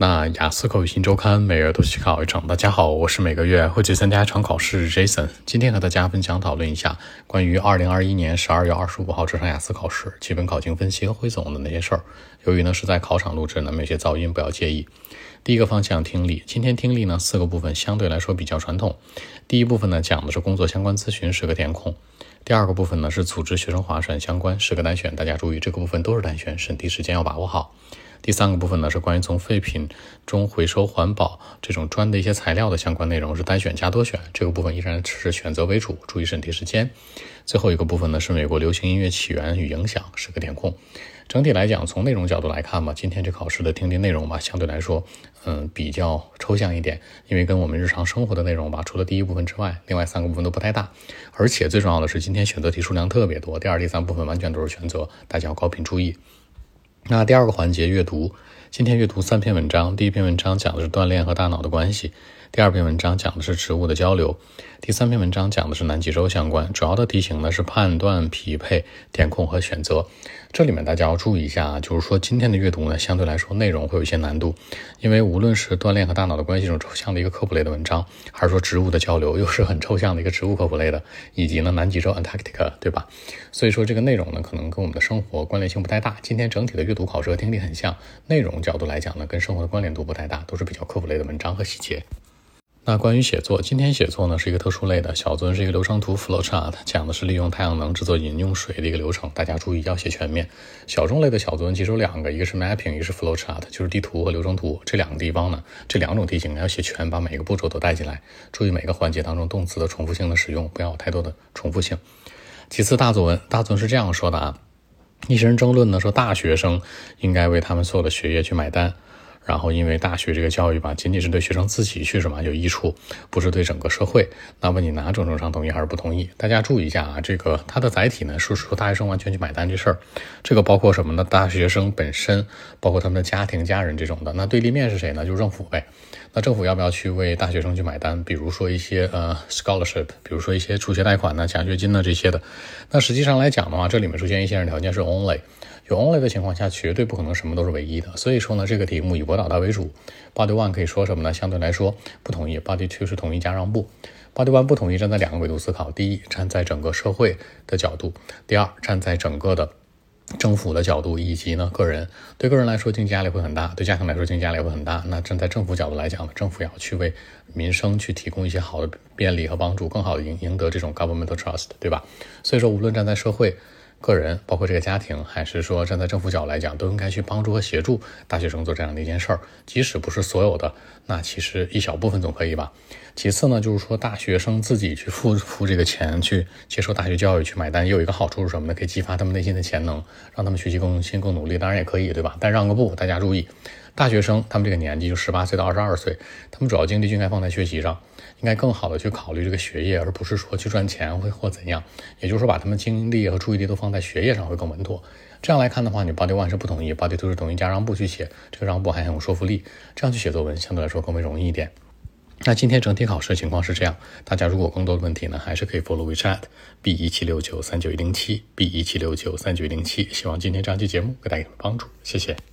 那雅思口语新周刊每月都去考一场。大家好，我是每个月会去参加一场考试 Jason。今天和大家分享讨论一下关于2021年12月25号这场雅思考试基本考情分析和汇总的那些事儿。由于呢是在考场录制，那么有些噪音不要介意。第一个方向听力，今天听力呢四个部分相对来说比较传统。第一部分呢讲的是工作相关咨询，十个填空。第二个部分呢是组织学生划船相关，十个单选。大家注意，这个部分都是单选，审题时间要把握好。第三个部分呢是关于从废品中回收环保这种砖的一些材料的相关内容，是单选加多选。这个部分依然是选择为主，注意审题时间。最后一个部分呢是美国流行音乐起源与影响，是个填空。整体来讲，从内容角度来看嘛，今天这考试的听力内容吧，相对来说，嗯，比较抽象一点，因为跟我们日常生活的内容吧，除了第一部分之外，另外三个部分都不太大。而且最重要的是，今天选择题数量特别多，第二、第三部分完全都是选择，大家要高频注意。那第二个环节阅读，今天阅读三篇文章。第一篇文章讲的是锻炼和大脑的关系，第二篇文章讲的是植物的交流，第三篇文章讲的是南极洲相关。主要的题型呢是判断、匹配、填空和选择。这里面大家要注意一下啊，就是说今天的阅读呢，相对来说内容会有一些难度，因为无论是锻炼和大脑的关系这种抽象的一个科普类的文章，还是说植物的交流又是很抽象的一个植物科普类的，以及呢南极洲 Antarctica，对吧？所以说这个内容呢，可能跟我们的生活关联性不太大。今天整体的阅读考试和听力很像，内容角度来讲呢，跟生活的关联度不太大，都是比较科普类的文章和细节。那关于写作，今天写作呢是一个特殊类的小作文，是一个流程图 flow chart，讲的是利用太阳能制作饮用水的一个流程。大家注意要写全面。小众类的小作文其实有两个，一个是 mapping，一个是 flow chart，就是地图和流程图这两个地方呢，这两种题型要写全，把每个步骤都带进来。注意每个环节当中动词的重复性的使用，不要有太多的重复性。其次，大作文，大作文是这样说的啊，一些人争论呢说大学生应该为他们所有的学业去买单。然后，因为大学这个教育吧，仅仅是对学生自己去什么有益处，不是对整个社会。那么你哪种政商同意还是不同意？大家注意一下啊，这个它的载体呢是说大学生完全去买单这事儿，这个包括什么呢？大学生本身，包括他们的家庭、家人这种的。那对立面是谁呢？就是政府呗。那政府要不要去为大学生去买单？比如说一些呃 scholarship，比如说一些助学贷款呢、奖学金呢这些的。那实际上来讲的话，这里面出现一些人条件是 only。有 only 的情况下，绝对不可能什么都是唯一的。所以说呢，这个题目以博导大为主。Body one 可以说什么呢？相对来说不同意。Body two 是同意加让步。Body one 不同意，站在两个维度思考：第一，站在整个社会的角度；第二，站在整个的政府的角度，以及呢个人。对个人来说，经济压力会很大；对家庭来说，经济压力会很大。那站在政府角度来讲呢，政府也要去为民生去提供一些好的便利和帮助，更好的赢赢得这种 government trust，对吧？所以说，无论站在社会。个人，包括这个家庭，还是说站在政府角度来讲，都应该去帮助和协助大学生做这样的一件事儿。即使不是所有的，那其实一小部分总可以吧。其次呢，就是说大学生自己去付付这个钱去接受大学教育，去买单，也有一个好处是什么呢？可以激发他们内心的潜能，让他们学习更用心、更努力。当然也可以，对吧？但让个步，大家注意，大学生他们这个年纪就十八岁到二十二岁，他们主要精力就应该放在学习上。应该更好的去考虑这个学业，而不是说去赚钱或或怎样。也就是说，把他们精力和注意力都放在学业上会更稳妥。这样来看的话，你 body one 是不同意，body two 是同意加让步去写，这个让步还很有说服力。这样去写作文相对来说更为容易一点。那今天整体考试情况是这样，大家如果更多的问题呢，还是可以 follow WeChat b 一七六九三九一零七 b 一七六九三九一零七。希望今天这期节目给大家有帮助，谢谢。